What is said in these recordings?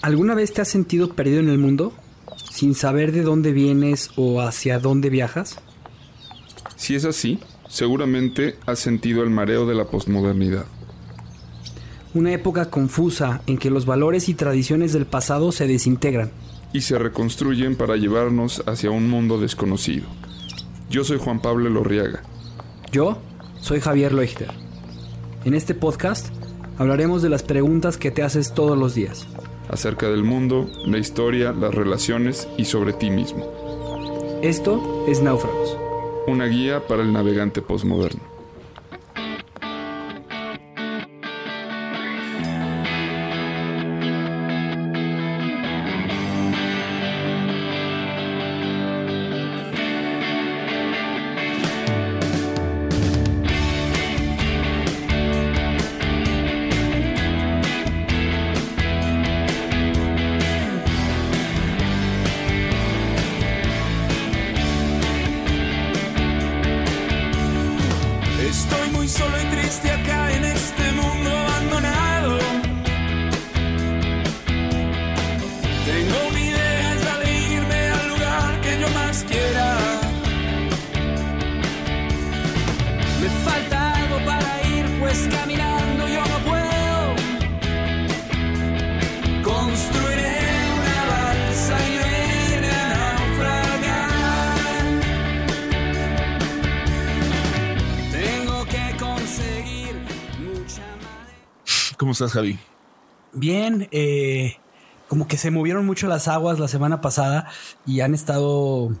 ¿Alguna vez te has sentido perdido en el mundo? ¿Sin saber de dónde vienes o hacia dónde viajas? Si es así, seguramente has sentido el mareo de la posmodernidad. Una época confusa en que los valores y tradiciones del pasado se desintegran. Y se reconstruyen para llevarnos hacia un mundo desconocido. Yo soy Juan Pablo Lorriaga. Yo soy Javier Leuchter. En este podcast hablaremos de las preguntas que te haces todos los días. Acerca del mundo, la historia, las relaciones y sobre ti mismo. Esto es Náufragos. Una guía para el navegante postmoderno. ¿Cómo estás, Javi? Bien, eh, como que se movieron mucho las aguas la semana pasada y han estado,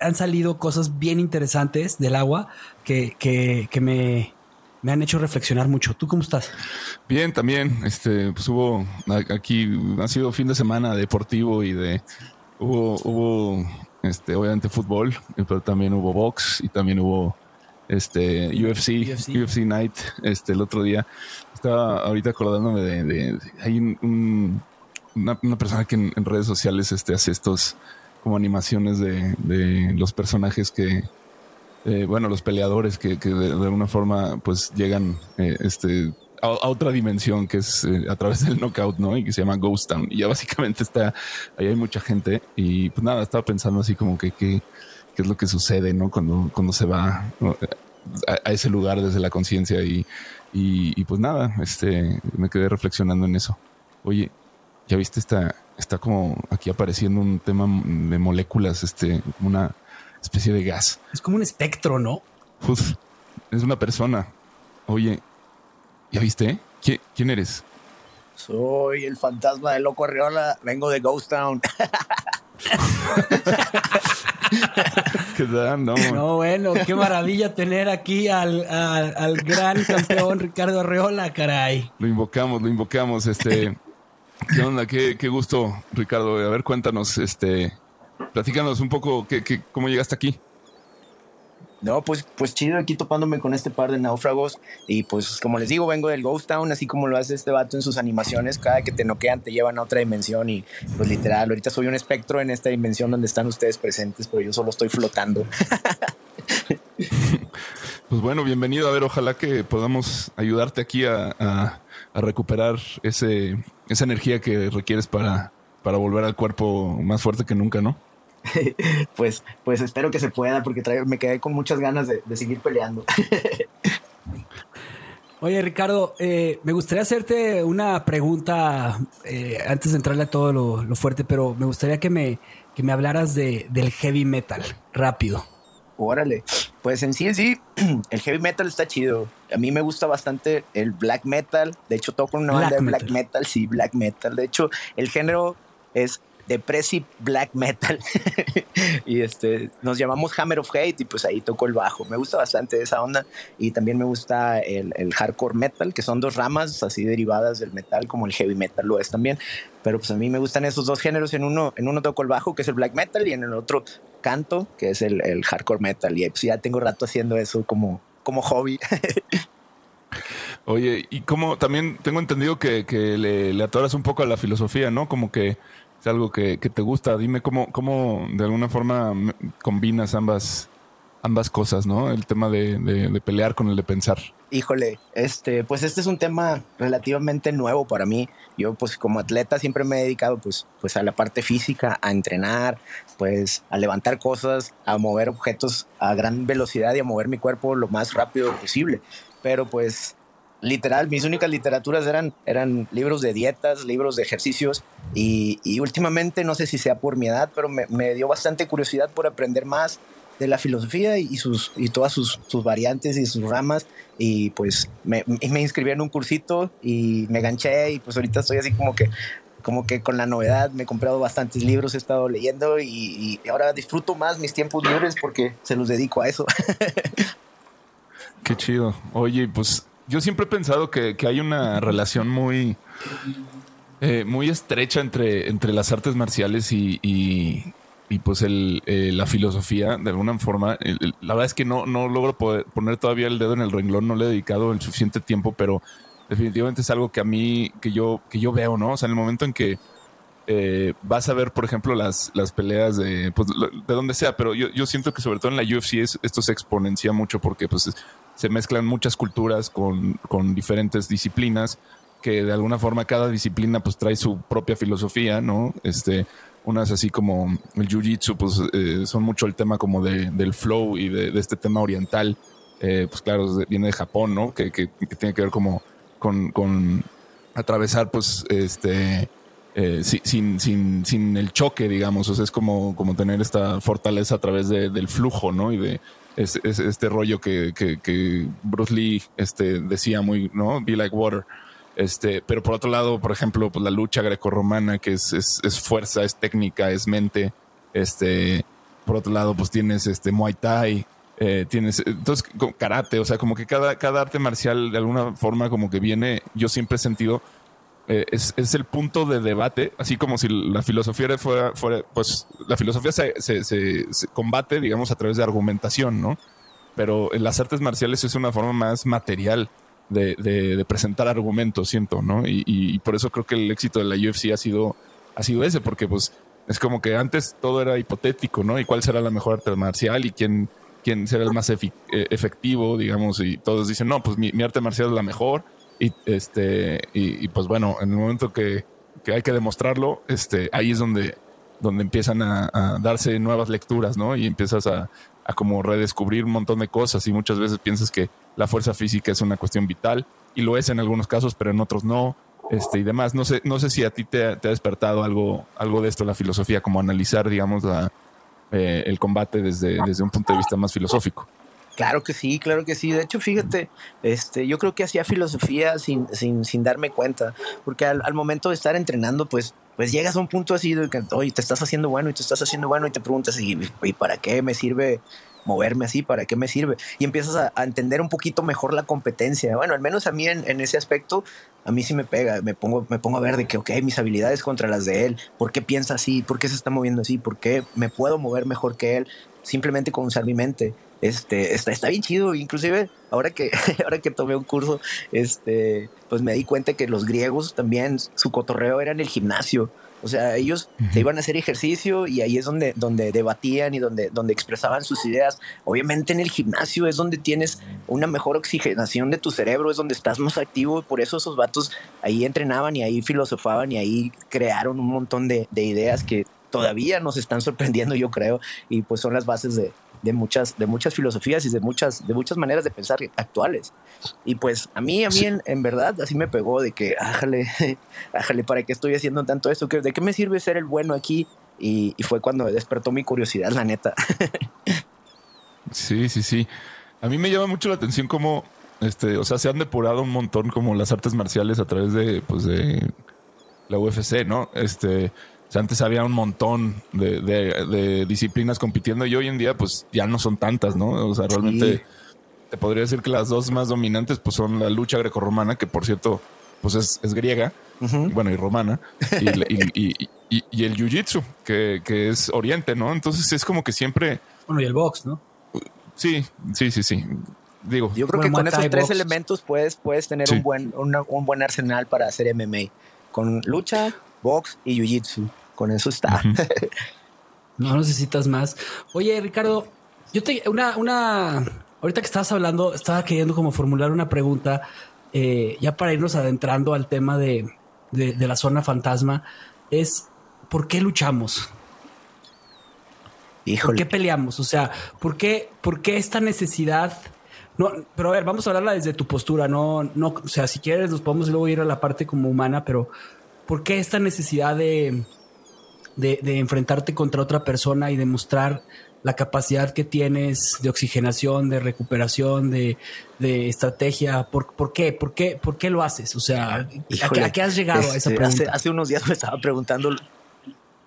han salido cosas bien interesantes del agua que, que, que me, me han hecho reflexionar mucho. ¿Tú cómo estás? Bien, también. Este, pues hubo aquí, ha sido fin de semana deportivo y de hubo, hubo este, obviamente fútbol, pero también hubo box y también hubo este UFC, UFC. UFC, Night, este, el otro día. Estaba ahorita acordándome de, de- de- hay un- un- una, una persona que en, en redes sociales este, hace estos como animaciones de, de los personajes que, eh, bueno, los peleadores que, que de, alguna forma pues llegan eh, este, a, a otra dimensión que es eh, a través del knockout, ¿no? Y que se llama Ghost Town. Y ya básicamente está, ahí hay mucha gente y pues nada, estaba pensando así como que qué qué es lo que sucede, ¿no? Cuando, cuando se va ¿no? a, a ese lugar desde la conciencia y, y, y pues nada, este, me quedé reflexionando en eso. Oye, ya viste, está, está como aquí apareciendo un tema de moléculas, este, como una especie de gas. Es como un espectro, ¿no? Uf, es una persona. Oye, ¿ya viste? ¿Qui- ¿Quién eres? Soy el fantasma de Loco Arriola, vengo de Ghost Town. No, No, bueno, qué maravilla tener aquí al, al, al gran campeón Ricardo Arreola, caray. lo invocamos, lo invocamos. Este, ¿qué onda? Qué, qué gusto, Ricardo. A ver, cuéntanos, este, platícanos un poco qué, qué- cómo llegaste aquí. No, pues, pues chido aquí topándome con este par de náufragos. Y pues, como les digo, vengo del Ghost Town, así como lo hace este vato en sus animaciones. Cada que te noquean te llevan a otra dimensión. Y pues literal, ahorita soy un espectro en esta dimensión donde están ustedes presentes, pero yo solo estoy flotando. Pues bueno, bienvenido. A ver, ojalá que podamos ayudarte aquí a, a- recuperar ese, esa energía que requieres para, para volver al cuerpo más fuerte que nunca, ¿no? Pues, pues espero que se pueda, porque traigo- me quedé con muchas ganas de, de seguir peleando. Oye, Ricardo, eh, me gustaría hacerte una pregunta eh, antes de entrarle a todo lo, lo fuerte, pero me gustaría que me, que me hablaras de, del heavy metal, rápido. Órale. Pues en sí, en sí, el heavy metal está chido. A mí me gusta bastante el black metal. De hecho, toco una Black banda de metal. black metal. Sí, black metal. De hecho, el género es depressive black metal. y este, nos llamamos Hammer of Hate y pues ahí toco el bajo. Me gusta bastante esa onda. Y también me gusta el, el hardcore metal, que son dos ramas así derivadas del metal, como el heavy metal lo es también. Pero pues a mí me gustan esos dos géneros. En uno, en uno toco el bajo, que es el black metal, y en el otro canto, que es el, el hardcore metal. Y pues ya tengo rato haciendo eso como, como hobby. Oye, y como también tengo entendido que, que le, le atoras un poco a la filosofía, ¿no? Como que es algo que, que te gusta. Dime cómo, cómo de alguna forma combinas ambas, ambas cosas, ¿no? El tema de, de- de pelear con el de pensar. Híjole, este, pues este es un tema relativamente nuevo para mí. Yo, pues, como atleta siempre me he dedicado, pues, pues a la parte física, a entrenar, pues, a levantar cosas, a mover objetos a gran velocidad y a mover mi cuerpo lo más rápido posible. Pero, pues, literal, mis únicas literaturas eran, eran libros de dietas, libros de ejercicios y, y últimamente, no sé si sea por mi edad, pero me, me dio bastante curiosidad por aprender más de la filosofía y, sus, y todas sus, sus variantes y sus ramas. Y pues me, me inscribí en un cursito y me ganché y pues ahorita estoy así como que como que con la novedad me he comprado bastantes libros, he estado leyendo y, y ahora disfruto más mis tiempos libres porque se los dedico a eso. Qué chido. Oye, pues yo siempre he pensado que, que hay una relación muy, eh, muy estrecha entre, entre las artes marciales y, y, pues el, eh, la filosofía, de alguna forma. La verdad es que no, no logro poner todavía el dedo en el renglón, no le he dedicado el suficiente tiempo, pero definitivamente es algo que a mí, que yo, que yo veo, ¿no? O sea, en el momento en que eh, vas a ver, por ejemplo, las, las peleas de, pues, de donde sea, pero yo, yo siento que sobre todo en la UFC es- esto se exponencia mucho porque pues es- se mezclan muchas culturas con, con diferentes disciplinas que de alguna forma cada disciplina pues trae su propia filosofía, ¿no? Este, unas así como el jiu-jitsu, pues eh, son mucho el tema como de, del flow y de, este tema oriental, eh, pues claro, viene de Japón, ¿no? Que, que- que tiene que ver como con, con atravesar pues este eh, si- sin, sin, sin el choque, digamos. O sea, es como, como tener esta fortaleza a través de- del flujo, ¿no? Y de este, rollo que, que, Bruce Lee este, decía muy, ¿no? Be like water. Este, pero por otro lado, por ejemplo, pues la lucha grecorromana, que es, es, es fuerza, es técnica, es mente. Este, por otro lado, pues tienes este Muay Thai, eh, tienes entonces karate, o sea, como que cada, cada arte marcial de alguna forma como que viene, yo siempre he sentido eh, es, es el punto de debate, así como si la filosofía fuera, pues la filosofía se, se, combate, digamos, a través de argumentación, ¿no? Pero en las artes marciales es una forma más material de, de- de presentar argumentos, siento, ¿no? Y, y- por eso creo que el éxito de la UFC ha sido, ha sido ese, porque pues es como que antes todo era hipotético, ¿no? Y cuál será la mejor arte marcial y quién, quién será el más eh, efectivo, digamos, y todos dicen, no, pues mi arte marcial es la mejor. Y este, y, pues bueno, en el momento que, que hay que demostrarlo, este, ahí es donde, donde empiezan a, darse nuevas lecturas, ¿no? Y empiezas a, a como redescubrir un montón de cosas y muchas veces piensas que la fuerza física es una cuestión vital y lo es en algunos casos, pero en otros no. Este, y demás, no sé, no sé si a ti te, te ha despertado algo, algo de esto, la filosofía, como analizar, digamos, la, eh, el combate desde, desde un punto de vista más filosófico. Claro que sí, claro que sí. De hecho, fíjate, este, yo creo que hacía filosofía sin, sin, sin darme cuenta, porque al, al momento de estar entrenando, pues, pues llegas a un punto así de que, oye, te estás haciendo bueno y te estás haciendo bueno y te preguntas, ¿y, y para qué me sirve moverme así? ¿Para qué me sirve? Y empiezas a, a entender un poquito mejor la competencia. Bueno, al menos a mí en, en ese aspecto, a mí sí me pega. Me pongo, me pongo a ver de que, ok, mis habilidades contra las de él. ¿Por qué piensa así? ¿Por qué se está moviendo así? ¿Por qué me puedo mover mejor que él? Simplemente con usar mi mente. Este, está, está bien chido. Inclusive, ahora que, ahora que tomé un curso, este, pues me di cuenta que los griegos también, su cotorreo era en el gimnasio. O sea, ellos se iban a hacer ejercicio y ahí es donde, donde debatían y donde, donde expresaban sus ideas. Obviamente en el gimnasio es donde tienes una mejor oxigenación de tu cerebro, es donde estás más activo. Por eso esos vatos ahí entrenaban y ahí filosofaban y ahí crearon un montón de, de ideas que todavía nos están sorprendiendo, yo creo. Y pues son las bases de, de muchas, de muchas filosofías y de muchas, de muchas maneras de pensar actuales. Y pues a mí, a mí en, en verdad, así me pegó de que, ájale, ájale, ¿para qué estoy haciendo tanto esto? ¿Qué- ¿De qué me sirve ser el bueno aquí? Y, y fue cuando despertó mi curiosidad, la neta. Sí, sí, sí. A mí me llama mucho la atención cómo, este, o sea, se han depurado un montón como las artes marciales a través de, pues, de la UFC, ¿no? Este, o sea, antes había un montón de, de- de disciplinas compitiendo y hoy en día, pues, ya no son tantas, ¿no? O sea, realmente Sí. te podría decir que las dos más dominantes, pues, son la lucha grecorromana, que por cierto, pues, es, es griega, y bueno, y romana, y, y- y- y- y el jiu-jitsu, que, que es oriente, ¿no? Entonces es como que siempre... Bueno, y el box, ¿no? Sí, sí, sí, sí. Digo, Yo creo Bueno, que con esos tres box. elementos puedes, puedes tener Sí. un, buen, una- un buen arsenal para hacer MMA. Con lucha, box y jiu-jitsu. Con eso está. No necesitas más. Oye, Ricardo, yo te una, una ahorita que estabas hablando, estaba queriendo como formular una pregunta, eh, ya para irnos adentrando al tema de, de, la zona fantasma, es ¿por qué luchamos? ¿Por qué peleamos? O sea, ¿por qué, ¿por qué esta necesidad? No, pero a ver, vamos a hablarla desde tu postura, no, no, o sea, si quieres nos podemos luego ir a la parte como humana, pero ¿por qué esta necesidad de, de, de enfrentarte contra otra persona y demostrar la capacidad que tienes de oxigenación, de recuperación, de, de estrategia. ¿Por, ¿Por, qué? ¿Por qué? ¿Por qué lo haces? O sea, ¿a, qué, has llegado a esa este, pregunta? Hace, unos días me estaba preguntando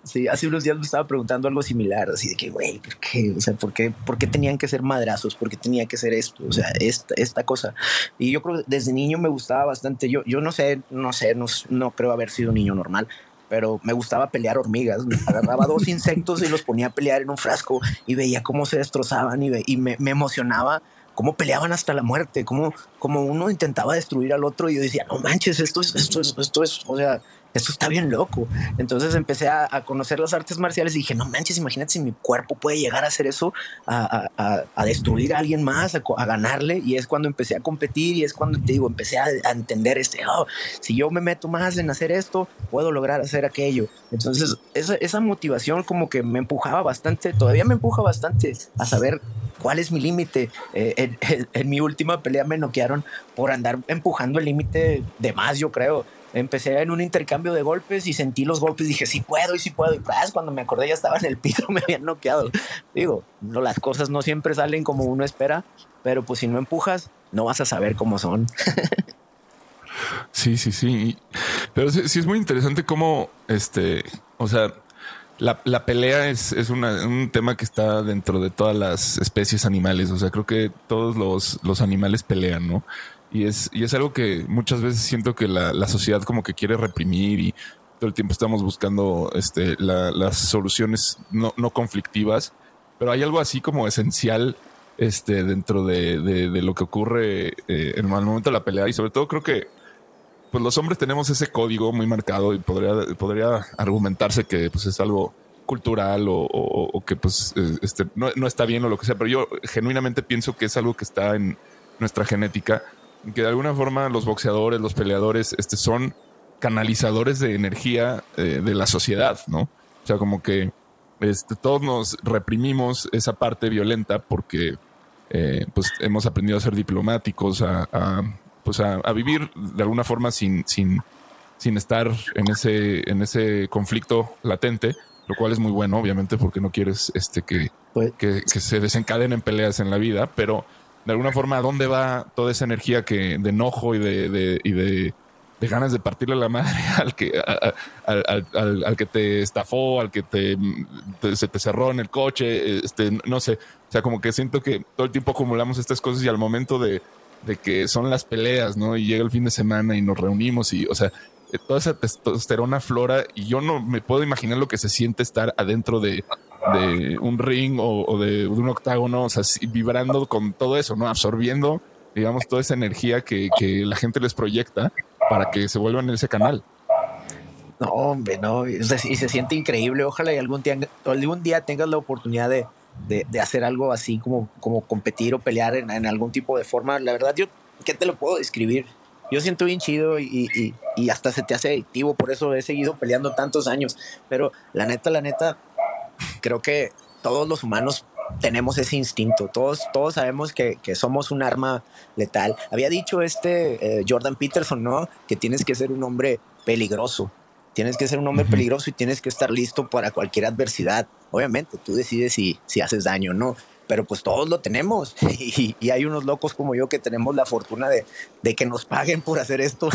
Sí, hace unos días me estaba preguntando algo similar, así de que, güey, ¿por qué? O sea, ¿por qué, ¿por qué tenían que ser madrazos? ¿Por qué tenía que ser esto? O sea, esta, esta cosa. Y yo creo que desde niño me gustaba bastante. Yo, yo no sé, no sé, no, no creo haber sido un niño normal, pero me gustaba pelear hormigas. agarraba dos insectos y los ponía a pelear en un frasco y veía cómo se destrozaban y, y me, me, emocionaba cómo peleaban hasta la muerte, cómo, cómo uno intentaba destruir al otro y yo decía, no manches, esto es, esto es, esto es, o sea, esto está bien loco. Entonces empecé a, conocer las artes marciales y dije, no manches, imagínate si mi cuerpo puede llegar a hacer eso, a, destruir a alguien más, a, ganarle. Y es cuando empecé a competir y es cuando te digo, empecé a, entender este, oh, si yo me meto más en hacer esto, puedo lograr hacer aquello. Entonces esa, motivación como que me empujaba bastante, todavía me empuja bastante a saber cuál es mi límite. Eh, en, en mi última pelea me noquearon por andar empujando el límite de más, yo creo empecé en un intercambio de golpes y sentí los golpes. Dije, sí puedo y sí puedo. Y pues, cuando me acordé, ya estaba en el piso, me habían noqueado. Digo, no, las cosas no siempre salen como uno espera, pero pues si no empujas, no vas a saber cómo son. sí, sí, sí. Pero sí, es muy interesante cómo, este, o sea, la, la pelea es, es un tema que está dentro de todas las especies animales. O sea, creo que todos los, los animales pelean, ¿no? Y es, y es algo que muchas veces siento que la, la sociedad como que quiere reprimir y todo el tiempo estamos buscando este, las soluciones no, no, conflictivas, pero hay algo así como esencial este, dentro de, de, lo que ocurre eh, en el momento de la pelea. Y sobre todo creo que pues los hombres tenemos ese código muy marcado y podría, podría argumentarse que pues es algo cultural o, o, que pues eh, este, no, no está bien o lo que sea, pero yo genuinamente pienso que es algo que está en nuestra genética que de alguna forma los boxeadores, los peleadores, este, son canalizadores de energía eh, de la sociedad, ¿no? O sea, como que este, todos nos reprimimos esa parte violenta porque eh, pues hemos aprendido a ser diplomáticos, a, pues a, vivir de alguna forma sin, sin, sin estar en ese, en ese conflicto latente, lo cual es muy bueno, obviamente, porque no quieres este, que, pues que, que se desencadenen peleas en la vida, pero de alguna forma a dónde va toda esa energía que de enojo y de, y de, ganas de partirle la madre al que al, que te estafó, al que te, se te cerró en el coche, este, no sé, o sea, como que siento que todo el tiempo acumulamos estas cosas y al momento de, de que son las peleas, ¿no? Y llega el fin de semana y nos reunimos y, o sea, toda esa testosterona flora y yo no me puedo imaginar lo que se siente estar adentro de de un ring o, de, un octágono, o sea, vibrando con todo eso, ¿no? Absorbiendo, digamos, toda esa energía que, la gente les proyecta para que se vuelvan en ese canal. No, hombre, no, y se, siente increíble. Ojalá y algún día, algún día tengas la oportunidad de, hacer algo así como, como competir o pelear en, algún tipo de forma. La verdad, yo, ¿qué te lo puedo describir? Yo siento bien chido y, y, y hasta se te hace adictivo, por eso he seguido peleando tantos años. Pero la neta, la neta, creo que todos los humanos tenemos ese instinto. Todos, todos sabemos que, somos un arma letal. Había dicho este eh, Jordan Peterson, ¿no? Que tienes que ser un hombre peligroso. Tienes que ser un hombre peligroso y tienes que estar listo para cualquier adversidad. Obviamente, tú decides si, si haces daño o no, pero pues todos lo tenemos. Y, y, hay unos locos como yo que tenemos la fortuna de, de que nos paguen por hacer esto.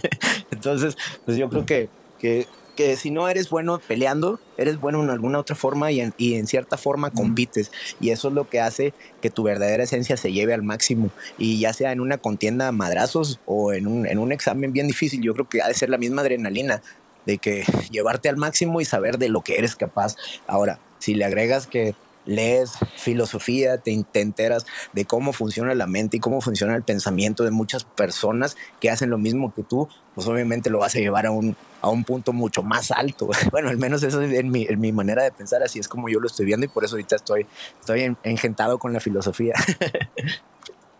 Entonces, pues yo creo que, que que si no eres bueno peleando, eres bueno en alguna otra forma y en, cierta forma compites. Y eso es lo que hace que tu verdadera esencia se lleve al máximo. Y ya sea en una contienda madrazos o en un, en un examen bien difícil, yo creo que ha de ser la misma adrenalina de que llevarte al máximo y saber de lo que eres capaz. Ahora, si le agregas que lees filosofía, te, enteras de cómo funciona la mente y cómo funciona el pensamiento de muchas personas que hacen lo mismo que tú, pues obviamente lo vas a llevar a un, a un punto mucho más alto. Bueno, al menos eso es en mi, en mi manera de pensar, así es como yo lo estoy viendo y por eso ahorita estoy, estoy engentado con la filosofía.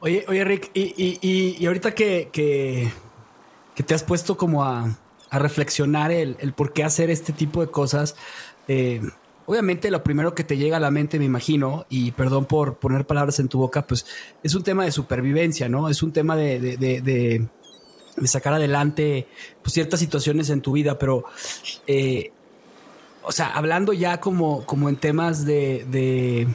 Oye, oye Rick, y, y, ahorita que, que, te has puesto como a, a reflexionar el, el, por qué hacer este tipo de cosas, eh, obviamente lo primero que te llega a la mente, me imagino, y perdón por poner palabras en tu boca, pues es un tema de supervivencia, ¿no? Es un tema de sacar adelante pues, ciertas situaciones en tu vida, pero, eh, o sea, hablando ya como, como en temas de, de,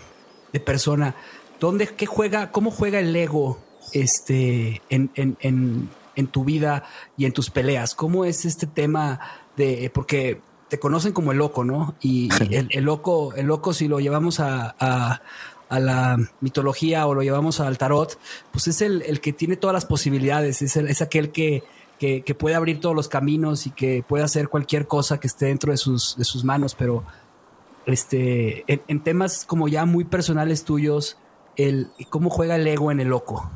de persona, ¿dónde, qué juega, cómo juega el ego este, en, en, en, en, tu vida y en tus peleas? ¿Cómo es este tema de, porque te conocen como el loco, ¿no? Y, el, el, loco, el loco, si lo llevamos a, a a la mitología o lo llevamos al tarot, pues es el, el que tiene todas las posibilidades, es, el, es aquel que, que, que, puede abrir todos los caminos y que puede hacer cualquier cosa que esté dentro de sus, de sus manos, pero este, en, en, temas como ya muy personales tuyos, el cómo juega el ego en el loco.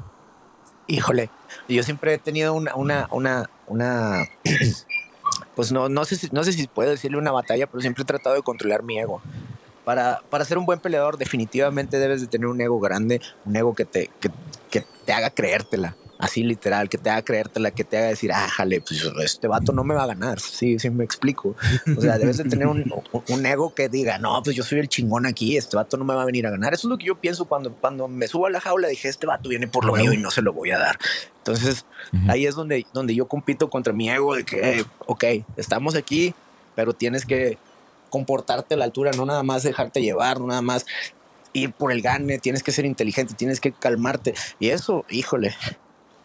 Híjole, yo siempre he tenido una, una, una, una pues no, no sé si, no sé si puedo decirle una batalla, pero siempre he tratado de controlar mi ego para, para ser un buen peleador definitivamente debes de tener un ego grande, un ego que te, que, que te haga creértela, así literal, que te haga creértela, que te haga decir, ah, jale, pues este vato no me va a ganar, sí, sí me explico. O sea, debes de tener un, un, ego que diga, no, pues yo soy el chingón aquí, este vato no me va a venir a ganar. Eso es lo que yo pienso cuando, cuando me subo a la jaula, dije, este vato viene por lo mío y no se lo voy a dar. Entonces, uh -huh. ahí es donde, donde yo compito contra mi ego de que, ok, estamos aquí, pero tienes que comportarte a la altura, no nada más dejarte llevar, no nada más ir por el gane, tienes que ser inteligente, tienes que calmarte. Y eso, híjole,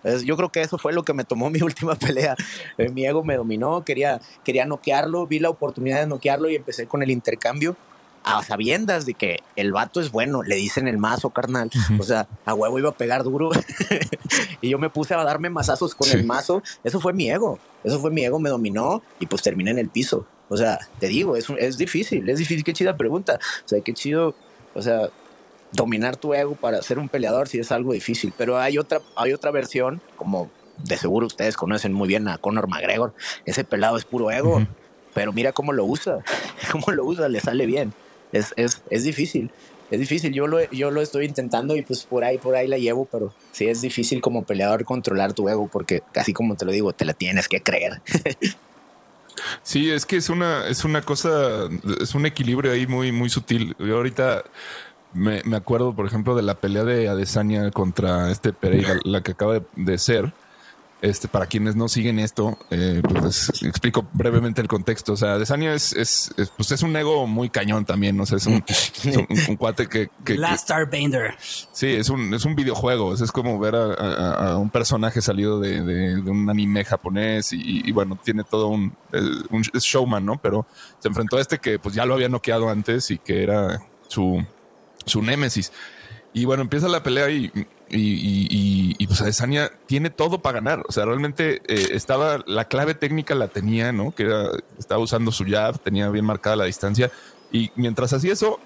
es, yo creo que eso fue lo que me tomó mi última pelea. Eh, mi ego me dominó, quería, quería noquearlo, vi la oportunidad de noquearlo y empecé con el intercambio a sabiendas de que el vato es bueno, le dicen el mazo, carnal. Uh -huh. O sea, a huevo iba a pegar duro. y yo me puse a darme mazazos con sí. el mazo. Eso fue mi ego. Eso fue mi ego, me dominó y pues terminé en el piso. O sea, te digo, es, es difícil, es difícil. Qué chida pregunta. O sea, qué chido, o sea, dominar tu ego para ser un peleador sí es algo difícil. Pero hay otra, hay otra versión, como de seguro ustedes conocen muy bien a Conor McGregor. Ese pelado es puro ego. Uh -huh. Pero mira cómo lo usa, cómo lo usa, le sale bien. Es, es, es difícil, es difícil. Yo lo, yo lo estoy intentando y pues por ahí, por ahí la llevo, pero sí es difícil como peleador controlar tu ego porque casi como te lo digo, te la tienes que creer. Sí, es que es una, es una cosa, es un equilibrio ahí muy, muy sutil. Yo ahorita me, me acuerdo, por ejemplo, de la pelea de Adesanya contra este Pereira, la que acaba de, de ser. Este, para quienes no siguen esto, eh, pues les explico brevemente el contexto. O sea, Adesanya es, es, es, pues es un ego muy cañón también. O sea, es un, es un, un cuate que, que Last Starbender. Sí, es un, es un videojuego. Es como ver a, a, a un personaje salido de, de, de, un anime japonés y, y bueno, tiene todo un, un showman, ¿no? Pero se enfrentó a este que pues ya lo había noqueado antes y que era su, su némesis. Y bueno, empieza la pelea y y, y, y, pues Adesanya tiene todo para ganar. O sea, realmente eh, estaba la clave técnica la tenía, ¿no? Que era, estaba usando su jab, tenía bien marcada la distancia. Y mientras hacía eso,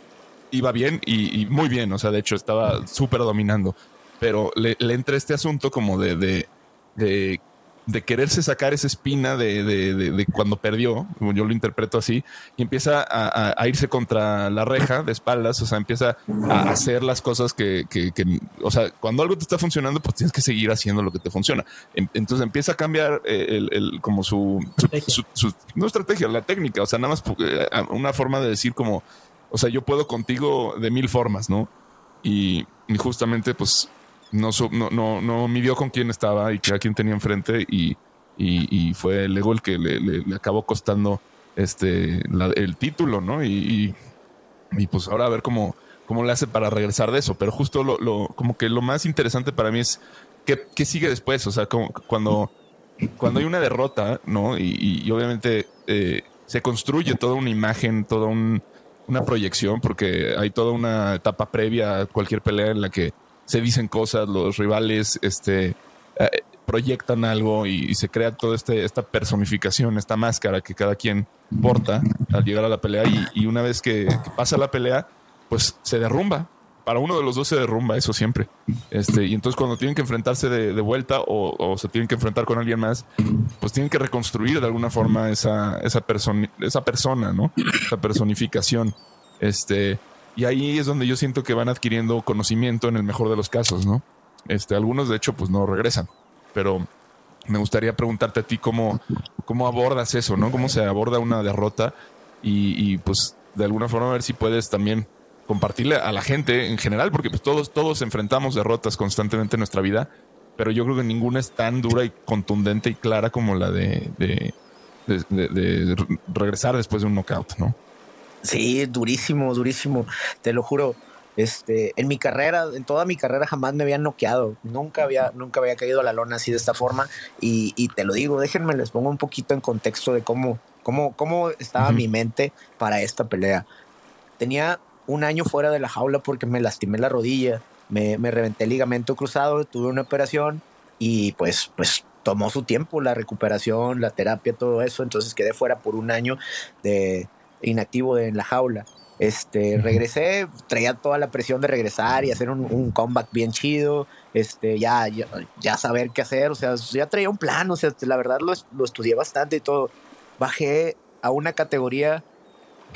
iba bien y, y muy bien. O sea, de hecho, estaba súper dominando. Pero le, entra este asunto como de, de de quererse sacar esa espina de, de, de, de, cuando perdió, yo lo interpreto así, y empieza a, a, a, irse contra la reja de espaldas, o sea, empieza a hacer las cosas que, que, que, o sea, cuando algo te está funcionando, pues tienes que seguir haciendo lo que te funciona. Entonces empieza a cambiar eh, el, el como su, su, su, su, no estrategia, la técnica, o sea, nada más eh, una forma de decir como, o sea, yo puedo contigo de mil formas, ¿no? Y, y justamente, pues, no, no, no, midió con quién estaba y a quién tenía enfrente y, y, fue el ego el que le, le, acabó costando este el título, ¿no? Y, y, pues ahora a ver cómo, cómo le hace para regresar de eso. Pero justo lo, lo como que lo más interesante para mí es qué, qué sigue después. O sea, como cuando, cuando hay una derrota, ¿no? Y, y obviamente eh, se construye toda una imagen, toda un, una proyección, porque hay toda una etapa previa a cualquier pelea en la que se dicen cosas, los rivales este, eh, proyectan algo y, se crea toda este, esta personificación, esta máscara que cada quien porta al llegar a la pelea y, y una vez que, que, pasa la pelea, pues se derrumba para uno de los dos se derrumba eso siempre. Este, y entonces cuando tienen que enfrentarse de, de vuelta o, o, se tienen que enfrentar con alguien más, pues tienen que reconstruir de alguna forma esa, esa, persona, esa persona, ¿no? Esa personificación. Este, y ahí es donde yo siento que van adquiriendo conocimiento en el mejor de los casos, ¿no? Este, algunos de hecho pues no regresan, pero me gustaría preguntarte a ti cómo, cómo abordas eso, ¿no? Cómo se aborda una derrota y, y pues de alguna forma a ver si puedes también compartirle a la gente en general, porque pues todos, todos enfrentamos derrotas constantemente en nuestra vida, pero yo creo que ninguna es tan dura y contundente y clara como la de, de, de, de, regresar después de un knockout, ¿no? Sí, durísimo, durísimo, te lo juro. Este, en mi carrera, en toda mi carrera jamás me habían noqueado, nunca había, nunca había caído a la lona así de esta forma. Y, y te lo digo, déjenme les pongo un poquito en contexto de cómo, cómo, cómo estaba uh -huh. mi mente para esta pelea. Tenía un año fuera de la jaula porque me lastimé la rodilla, me, me reventé el ligamento cruzado, tuve una operación y pues, pues tomó su tiempo la recuperación, la terapia, todo eso. Entonces quedé fuera por un año de inactivo en la jaula. Este, regresé, traía toda la presión de regresar y hacer un, un comeback bien chido, este, ya, ya, ya, saber qué hacer, o sea, ya traía un plan, o sea, la verdad lo, lo estudié bastante y todo. Bajé a una categoría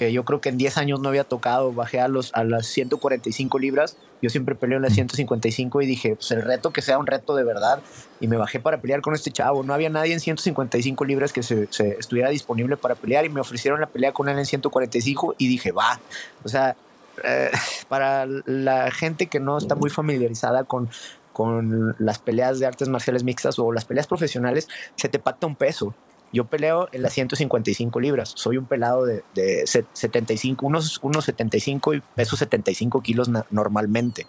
que yo creo que en 10 años no había tocado, bajé a, los, a las 145 libras, yo siempre peleo en las 155 y dije, pues el reto que sea un reto de verdad, y me bajé para pelear con este chavo, no había nadie en 155 libras que se, se estuviera disponible para pelear y me ofrecieron la pelea con él en 145 y dije, va, o sea, eh, para la gente que no está muy familiarizada con, con las peleas de artes marciales mixtas o las peleas profesionales, se te pacta un peso. Yo peleo en las 155 libras. Soy un pelado de, de 75, unos, unos 75 y peso 75 kilos normalmente.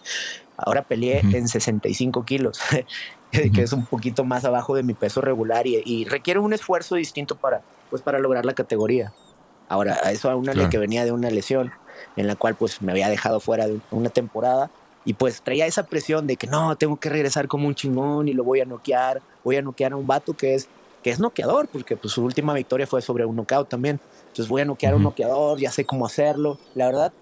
Ahora peleé uh -huh. en 65 kilos, que es un poquito más abajo de mi peso regular y, y, requiere un esfuerzo distinto para, pues, para lograr la categoría. Ahora, a eso a una claro. que venía de una lesión en la cual pues me había dejado fuera de una temporada y pues traía esa presión de que no, tengo que regresar como un chingón y lo voy a noquear, voy a noquear a un vato que es que es noqueador, porque pues, su última victoria fue sobre un knockout también. Entonces voy a noquear a un noqueador, ya sé cómo hacerlo. La verdad,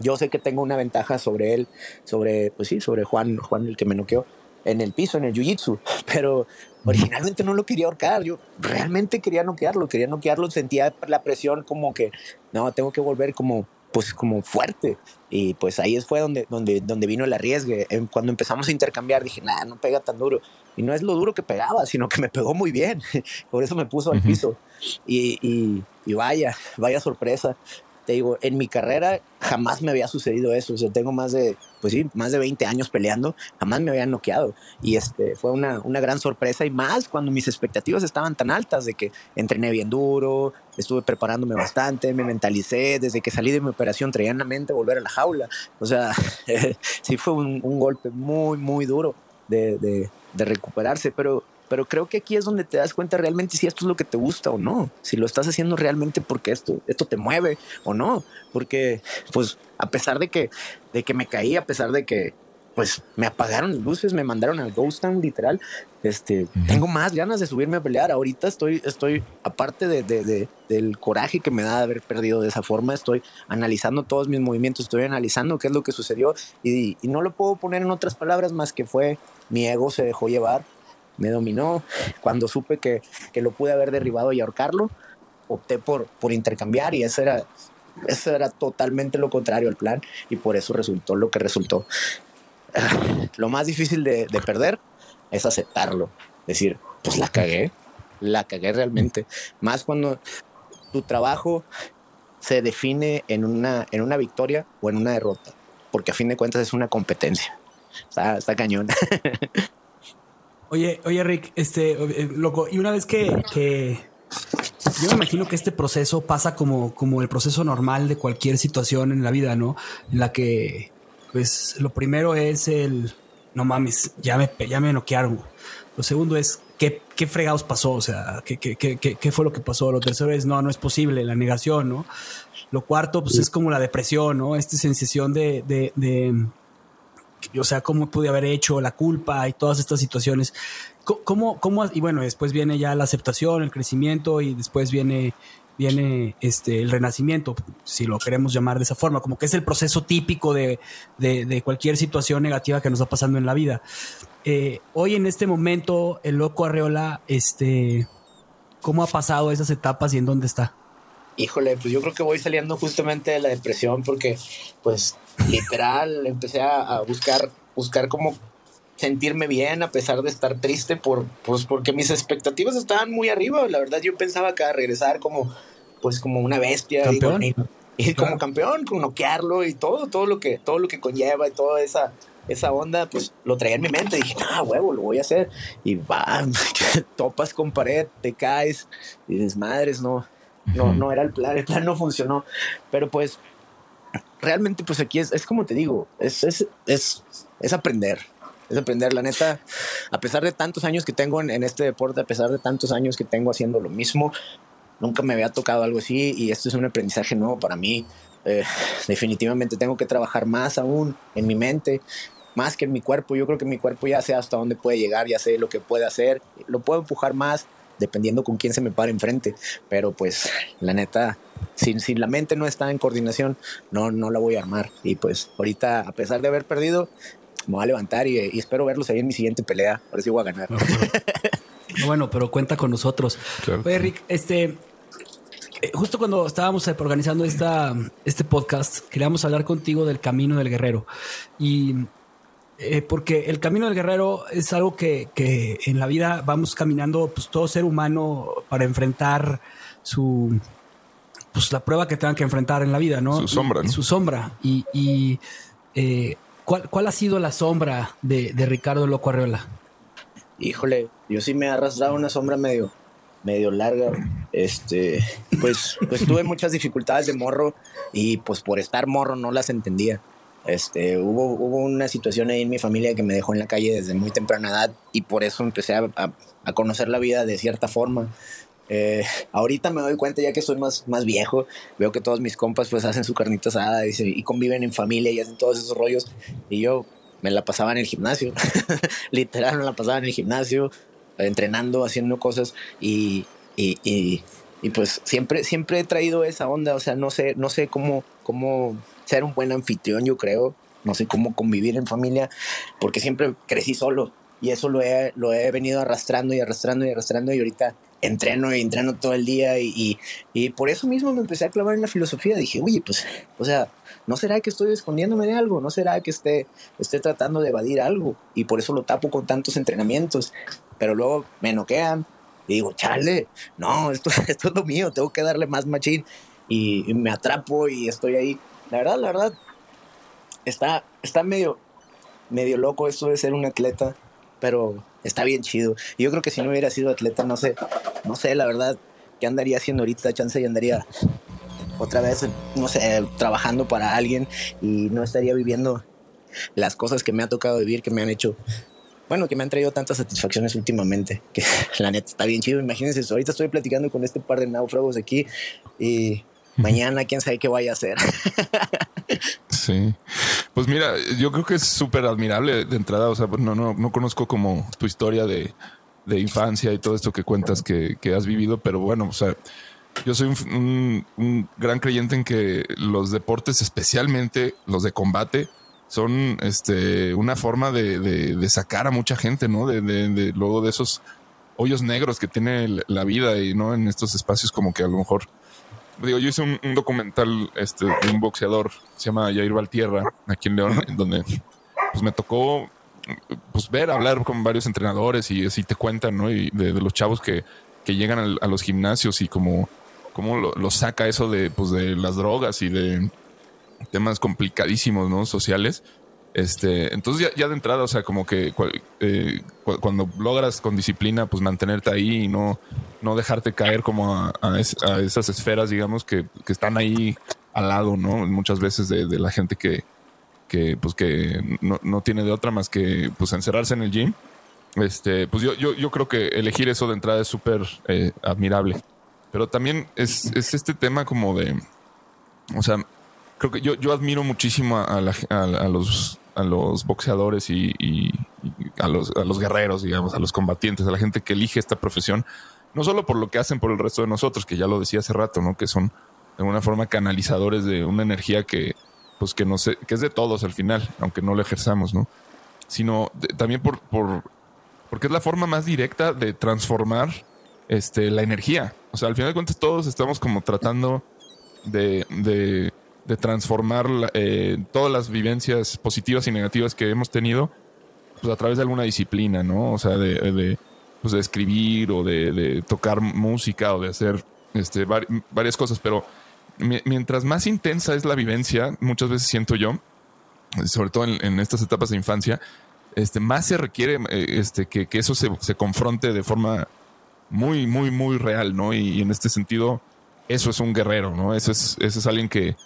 yo sé que tengo una ventaja sobre él, sobre, pues sí, sobre Juan, Juan el que me noqueó en el piso, en el jiu-jitsu, pero originalmente no lo quería ahorcar, yo realmente quería noquearlo, quería noquearlo, sentía la presión como que, no, tengo que volver como, pues como fuerte, y pues ahí fue donde, donde, donde vino el arriesgue, cuando empezamos a intercambiar dije, nada, no pega tan duro, y no es lo duro que pegaba, sino que me pegó muy bien. Por eso me puso al piso. Y, y, y, vaya, vaya sorpresa. Te digo, en mi carrera jamás me había sucedido eso. O sea, tengo más de, pues sí, más de 20 años peleando, jamás me habían noqueado. Y este fue una, una gran sorpresa y más cuando mis expectativas estaban tan altas de que entrené bien duro, estuve preparándome bastante, me mentalicé, desde que salí de mi operación traía en la mente volver a la jaula. O sea, sí fue un, un golpe muy, muy duro de, de, de recuperarse, pero, pero creo que aquí es donde te das cuenta realmente si esto es lo que te gusta o no, si lo estás haciendo realmente porque esto, esto te mueve o no, porque pues a pesar de que, de que me caí, a pesar de que pues me apagaron las luces, me mandaron al Ghost Town literal. Este, tengo más ganas de subirme a pelear. Ahorita estoy, estoy aparte de, de, de, del coraje que me da de haber perdido de esa forma, estoy analizando todos mis movimientos, estoy analizando qué es lo que sucedió y, y no lo puedo poner en otras palabras más que fue mi ego se dejó llevar, me dominó. Cuando supe que, que lo pude haber derribado y ahorcarlo, opté por, por intercambiar y eso era, eso era totalmente lo contrario al plan y por eso resultó lo que resultó. Lo más difícil de, de perder es aceptarlo, decir, pues la cagué, la cagué realmente. Más cuando tu trabajo se define en una, en una victoria o en una derrota, porque a fin de cuentas es una competencia. Está, está cañón. Oye, oye, Rick, este, eh, loco, y una vez que, que yo me imagino que este proceso pasa como, como el proceso normal de cualquier situación en la vida, ¿no? En la que, pues, lo primero es el, no mames, ya me, ya me noquearon. Lo segundo es, ¿qué, qué fregados pasó? O sea, ¿qué, qué, qué, qué fue lo que pasó? Lo tercero es, no, no es posible, la negación, ¿no? Lo cuarto, pues, es como la depresión, ¿no? Esta sensación de, de, de o sea, cómo pude haber hecho la culpa y todas estas situaciones. ¿Cómo, cómo, y bueno, después viene ya la aceptación, el crecimiento y después viene viene este, el renacimiento, si lo queremos llamar de esa forma, como que es el proceso típico de, de, cualquier situación negativa que nos está pasando en la vida. Eh, hoy en este momento, el loco Arreola, este, ¿cómo ha pasado esas etapas y en dónde está? Híjole, pues yo creo que voy saliendo justamente de la depresión porque, pues, literal, empecé a, buscar, buscar como sentirme bien a pesar de estar triste por, pues, porque mis expectativas estaban muy arriba. La verdad, yo pensaba que a regresar como, pues, como una bestia y, como campeón, con noquearlo y todo, todo lo que, todo lo que conlleva y toda esa, esa onda, pues lo traía en mi mente. Dije, ah, huevo, lo voy a hacer. Y va, topas con pared, te caes y dices, madres, no, no, no era el plan, el plan no funcionó. Pero pues realmente pues aquí es, es como te digo, es, es, es, es, aprender. Es aprender, la neta, a pesar de tantos años que tengo en, este deporte, a pesar de tantos años que tengo haciendo lo mismo, nunca me había tocado algo así y esto es un aprendizaje nuevo para mí. Eh, definitivamente tengo que trabajar más aún en mi mente, más que en mi cuerpo. Yo creo que mi cuerpo ya sé hasta dónde puede llegar, ya sé lo que puede hacer, lo puedo empujar más, dependiendo con quién se me pare enfrente. Pero pues la neta, si, si la mente no está en coordinación, no, no la voy a armar. Y pues ahorita, a pesar de haber perdido, me voy a levantar y, espero verlos ahí en mi siguiente pelea. Ahora sí voy a ganar. bueno, pero cuenta con nosotros. Oye, Rick, este, eh, justo cuando estábamos organizando esta, este podcast, queríamos hablar contigo del camino del guerrero. Y eh, porque el camino del guerrero es algo que, en la vida vamos caminando, pues todo ser humano para enfrentar su, pues la prueba que tengan que enfrentar en la vida, ¿no? Su sombra. Y, Su sombra. Y, eh, ¿cuál, ha sido la sombra de, Ricardo Loco Arreola? Híjole, yo sí me he arrastrado una sombra medio, medio larga. Este, pues, pues tuve muchas dificultades de morro y pues por estar morro no las entendía. Este, hubo, hubo una situación ahí en mi familia que me dejó en la calle desde muy temprana edad y por eso empecé a, a, conocer la vida de cierta forma. Eh, ahorita me doy cuenta ya que soy más, más viejo, veo que todos mis compas pues hacen su carnita asada y, y conviven en familia y hacen todos esos rollos y yo me la pasaba en el gimnasio, literal me la pasaba en el gimnasio, entrenando, haciendo cosas y, y, y, y, pues siempre, siempre he traído esa onda, o sea, no sé, no sé cómo, cómo ser un buen anfitrión, yo creo. No sé cómo convivir en familia, porque siempre crecí solo y eso lo he, lo he venido arrastrando y arrastrando y arrastrando y ahorita entreno y entreno todo el día y, y, por eso mismo me empecé a clavar en la filosofía. Dije, oye, pues, o sea, ¿no será que estoy escondiéndome de algo? ¿No será que esté, esté tratando de evadir algo? Y por eso lo tapo con tantos entrenamientos. Pero luego me noquean y digo, chale, no, esto, esto es lo mío, tengo que darle más machín. y me atrapo y estoy ahí la verdad, la verdad, está, está medio, medio loco esto de ser un atleta, pero está bien chido. Yo creo que si no hubiera sido atleta, no sé, no sé, la verdad, qué andaría haciendo ahorita, chance y andaría otra vez, no sé, trabajando para alguien y no estaría viviendo las cosas que me ha tocado vivir, que me han hecho, bueno, que me han traído tantas satisfacciones últimamente, que la neta está bien chido. Imagínense, ahorita estoy platicando con este par de náufragos aquí y mañana quién sabe qué vaya a hacer. sí. Pues mira, yo creo que es súper admirable de entrada. O sea, no, no, no conozco como tu historia de, de infancia y todo esto que cuentas que, que, has vivido, pero bueno, o sea, yo soy un, un, gran creyente en que los deportes, especialmente los de combate, son este, una forma de, de, de sacar a mucha gente, ¿no? De, de, luego de esos hoyos negros que tiene la vida y no en estos espacios como que a lo mejor digo, yo hice un, documental este, de un boxeador, se llama Jair Valtierra, aquí en León, en donde pues me tocó pues ver, hablar con varios entrenadores y así te cuentan, ¿no? Y de, los chavos que, que llegan a los gimnasios y como, como lo, saca eso de, pues, de las drogas y de temas complicadísimos, ¿no? Sociales. Este, entonces ya, de entrada, o sea, como que eh, cuando logras con disciplina, pues mantenerte ahí y no, no dejarte caer como a, esas esferas, digamos, que, están ahí al lado, ¿no? Muchas veces de, la gente que, que pues que no, tiene de otra más que pues encerrarse en el gym. Este, pues yo, yo, yo creo que elegir eso de entrada es súper eh, admirable. Pero también es, es este tema como de, o sea, creo que yo, yo admiro muchísimo a, a los a los boxeadores y, a, los, a, los, guerreros, digamos, a los combatientes, a la gente que elige esta profesión, no solo por lo que hacen por el resto de nosotros, que ya lo decía hace rato, ¿no? Que son de alguna forma canalizadores de una energía que, pues que no sé, que es de todos al final, aunque no lo ejerzamos, ¿no? Sino también por, por, porque es la forma más directa de transformar este, la energía. O sea, al final de cuentas todos estamos como tratando de, de, de transformar eh, todas las vivencias positivas y negativas que hemos tenido pues, a través de alguna disciplina, ¿no? O sea, de, pues, de escribir o de, de, tocar música o de hacer este, varias cosas, pero mientras más intensa es la vivencia, muchas veces siento yo, sobre todo en, estas etapas de infancia, este, más se requiere eh, este, que, que eso se, se, confronte de forma muy, muy, muy real, ¿no? Y, en este sentido, eso es un guerrero, ¿no? Eso es, eso es alguien que,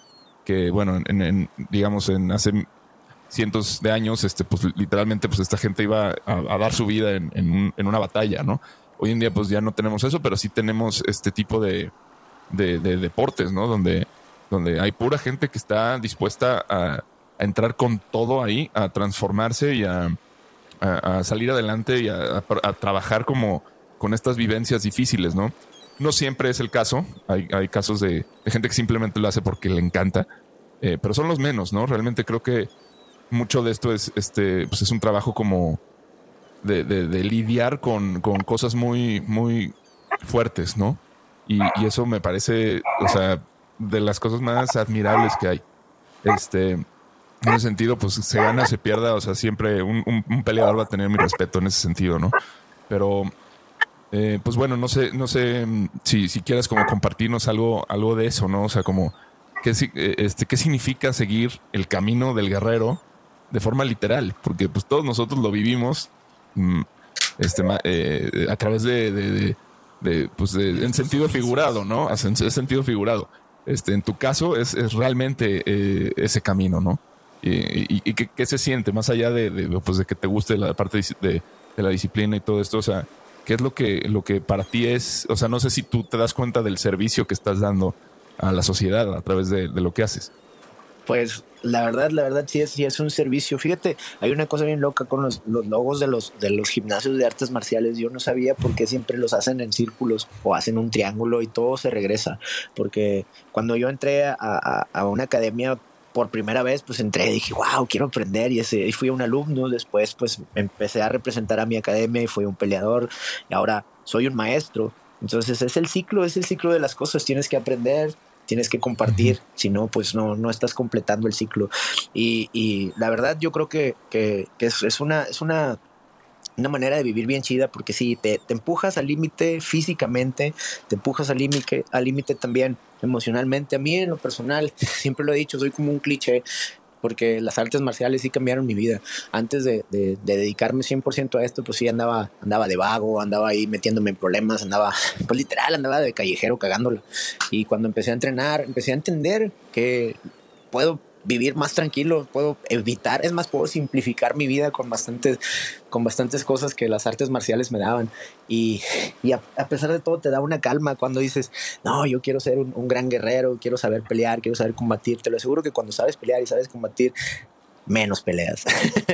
que bueno, en, en, digamos, en hace cientos de años, este, pues literalmente, pues esta gente iba a, dar su vida en, en, en, una batalla, ¿no? Hoy en día, pues ya no tenemos eso, pero sí tenemos este tipo de, de, de deportes, ¿no? Donde, donde hay pura gente que está dispuesta a, entrar con todo ahí, a transformarse y a, a salir adelante y a, trabajar como con estas vivencias difíciles, ¿no? No siempre es el caso. Hay, hay casos de, de, gente que simplemente lo hace porque le encanta, eh, pero son los menos, ¿no? Realmente creo que mucho de esto es, este, pues es un trabajo como de, de, lidiar con, con, cosas muy, muy fuertes, ¿no? Y, y, eso me parece, o sea, de las cosas más admirables que hay. Este, en ese sentido, pues se gana, se pierda, o sea, siempre un, un, peleador va a tener mi respeto en ese sentido, ¿no? Pero eh, pues bueno, no sé, no sé si, si quieras como compartirnos algo, algo de eso, ¿no? O sea, como qué, este, qué significa seguir el camino del guerrero de forma literal, porque pues todos nosotros lo vivimos mm, este, eh, a través de, pues en sentido figurado, ¿no? En sentido figurado. Este, en tu caso es, es realmente eh, ese camino, ¿no? Y, y, ¿qué, ¿qué, se siente más allá de, pues de que te guste la parte de, la disciplina y todo esto? O sea, ¿Qué es lo que, lo que para ti es? O sea, no sé si tú te das cuenta del servicio que estás dando a la sociedad a través de lo que haces. Pues la verdad, la verdad sí es, sí es un servicio. Fíjate, hay una cosa bien loca con los, los, logos de los, de los gimnasios de artes marciales. Yo no sabía por qué siempre los hacen en círculos o hacen un triángulo y todo se regresa. Porque cuando yo entré a, a, una academia por primera vez, pues entré y dije, wow, quiero aprender. Y fui un alumno. Después, pues empecé a representar a mi academia y fui un peleador. Y ahora soy un maestro. Entonces es el ciclo, es el ciclo de las cosas. Tienes que aprender, tienes que compartir. Si no, pues no, no estás completando el ciclo. Y, y la verdad, yo creo que, que, que es, es, una, es una una manera de vivir bien chida porque sí, te, te empujas al límite físicamente, te empujas al límite al límite también emocionalmente. A mí en lo personal, siempre lo he dicho, soy como un cliché porque las artes marciales sí cambiaron mi vida. Antes de, de, de dedicarme 100% a esto, pues sí andaba, andaba de vago, andaba ahí metiéndome en problemas, andaba, pues literal, andaba de callejero cagándola. Y cuando empecé a entrenar, empecé a entender que puedo vivir más tranquilo, puedo evitar, es más, puedo simplificar mi vida con bastantes, con bastantes cosas que las artes marciales me daban. Y, y a, pesar de todo te da una calma cuando dices, no, yo quiero ser un, un, gran guerrero, quiero saber pelear, quiero saber combatir. Te lo aseguro que cuando sabes pelear y sabes combatir, menos peleas,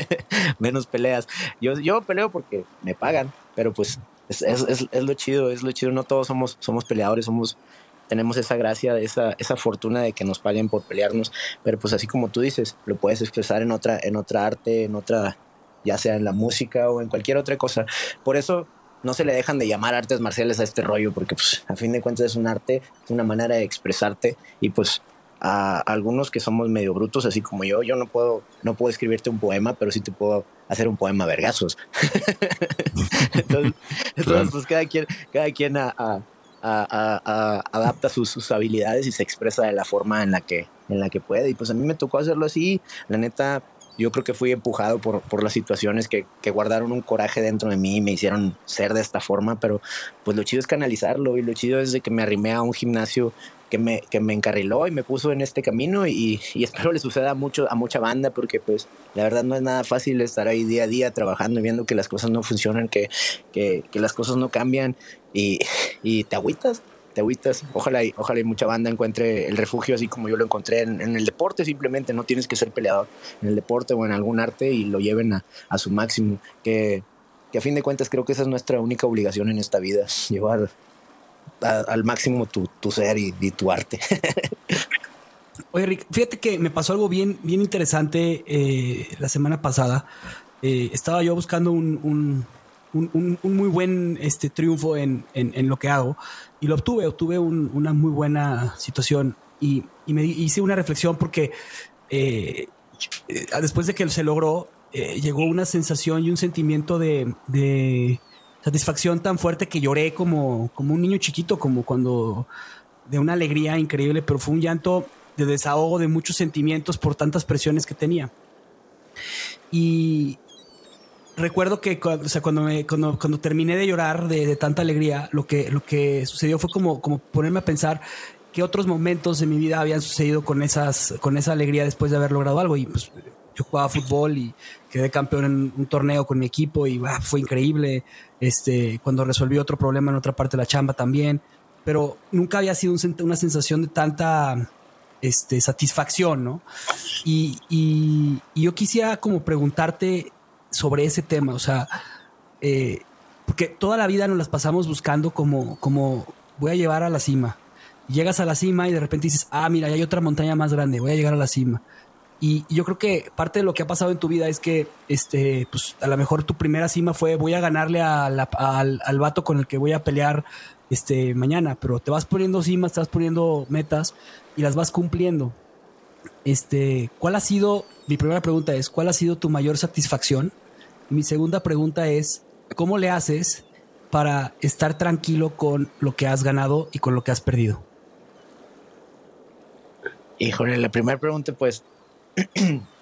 menos peleas. Yo, yo peleo porque me pagan, pero pues es, es, es, es, lo chido, es lo chido. No todos somos, somos peleadores, somos tenemos esa gracia, esa, esa fortuna de que nos paguen por pelearnos, pero pues así como tú dices, lo puedes expresar en otra, en otra arte, en otra, ya sea en la música o en cualquier otra cosa. Por eso no se le dejan de llamar artes marciales a este rollo, porque pues a fin de cuentas es un arte, es una manera de expresarte y pues a algunos que somos medio brutos, así como yo, yo no puedo, no puedo escribirte un poema, pero sí te puedo hacer un poema vergazos. entonces, entonces, pues cada quien, cada quien a, a adapta sus, sus, habilidades y se expresa de la forma en la que, en la que puede. Y pues a mí me tocó hacerlo así. La neta, yo creo que fui empujado por, por las situaciones que, que, guardaron un coraje dentro de mí y me hicieron ser de esta forma, pero pues lo chido es canalizarlo y lo chido es de que me arrimé a un gimnasio que me, que me encarriló y me puso en este camino y, y, espero le suceda mucho a mucha banda porque pues la verdad no es nada fácil estar ahí día a día trabajando y viendo que las cosas no funcionan, que, que, que las cosas no cambian y, y te agüitas, te agüitas. Ojalá y, ojalá y mucha banda encuentre el refugio así como yo lo encontré en, en, el deporte. Simplemente no tienes que ser peleador en el deporte o en algún arte y lo lleven a, a su máximo. Que, que a fin de cuentas creo que esa es nuestra única obligación en esta vida, llevar al máximo tu, ser y, tu arte. Oye, Rick, fíjate que me pasó algo bien, bien interesante eh, la semana pasada. Eh, estaba yo buscando un, muy buen este, triunfo en, lo que hago y lo obtuve, obtuve una muy buena situación y, me hice una reflexión porque eh, después de que se logró, llegó una sensación y un sentimiento de, satisfacción tan fuerte que lloré como, como un niño chiquito, como cuando de una alegría increíble, pero fue un llanto de desahogo de muchos sentimientos por tantas presiones que tenía. Y recuerdo que cuando, cuando, cuando, terminé de llorar de, tanta alegría, lo que, lo que sucedió fue como, como ponerme a pensar qué otros momentos de mi vida habían sucedido con, esas, con esa alegría después de haber logrado algo. Y pues yo jugaba fútbol y quedé campeón en un torneo con mi equipo y fue increíble. Este, cuando resolví otro problema en otra parte de la chamba también. Pero nunca había sido una sensación de tanta este, satisfacción, ¿no? Y, yo quisiera como preguntarte sobre ese tema, o sea, eh, porque toda la vida nos las pasamos buscando como, como voy a llevar a la cima. Llegas a la cima y de repente dices, ah, mira, ya hay otra montaña más grande, voy a llegar a la cima. Y yo creo que parte de lo que ha pasado en tu vida es que, este, pues a lo mejor tu primera cima fue voy a ganarle al, al vato con el que voy a pelear este, mañana, pero te vas poniendo cimas, te vas poniendo metas y las vas cumpliendo. Este, ¿cuál ha sido, mi primera pregunta es, ¿cuál ha sido tu mayor satisfacción? Mi segunda pregunta es, ¿cómo le haces para estar tranquilo con lo que has ganado y con lo que has perdido? Híjole, la primera pregunta, pues,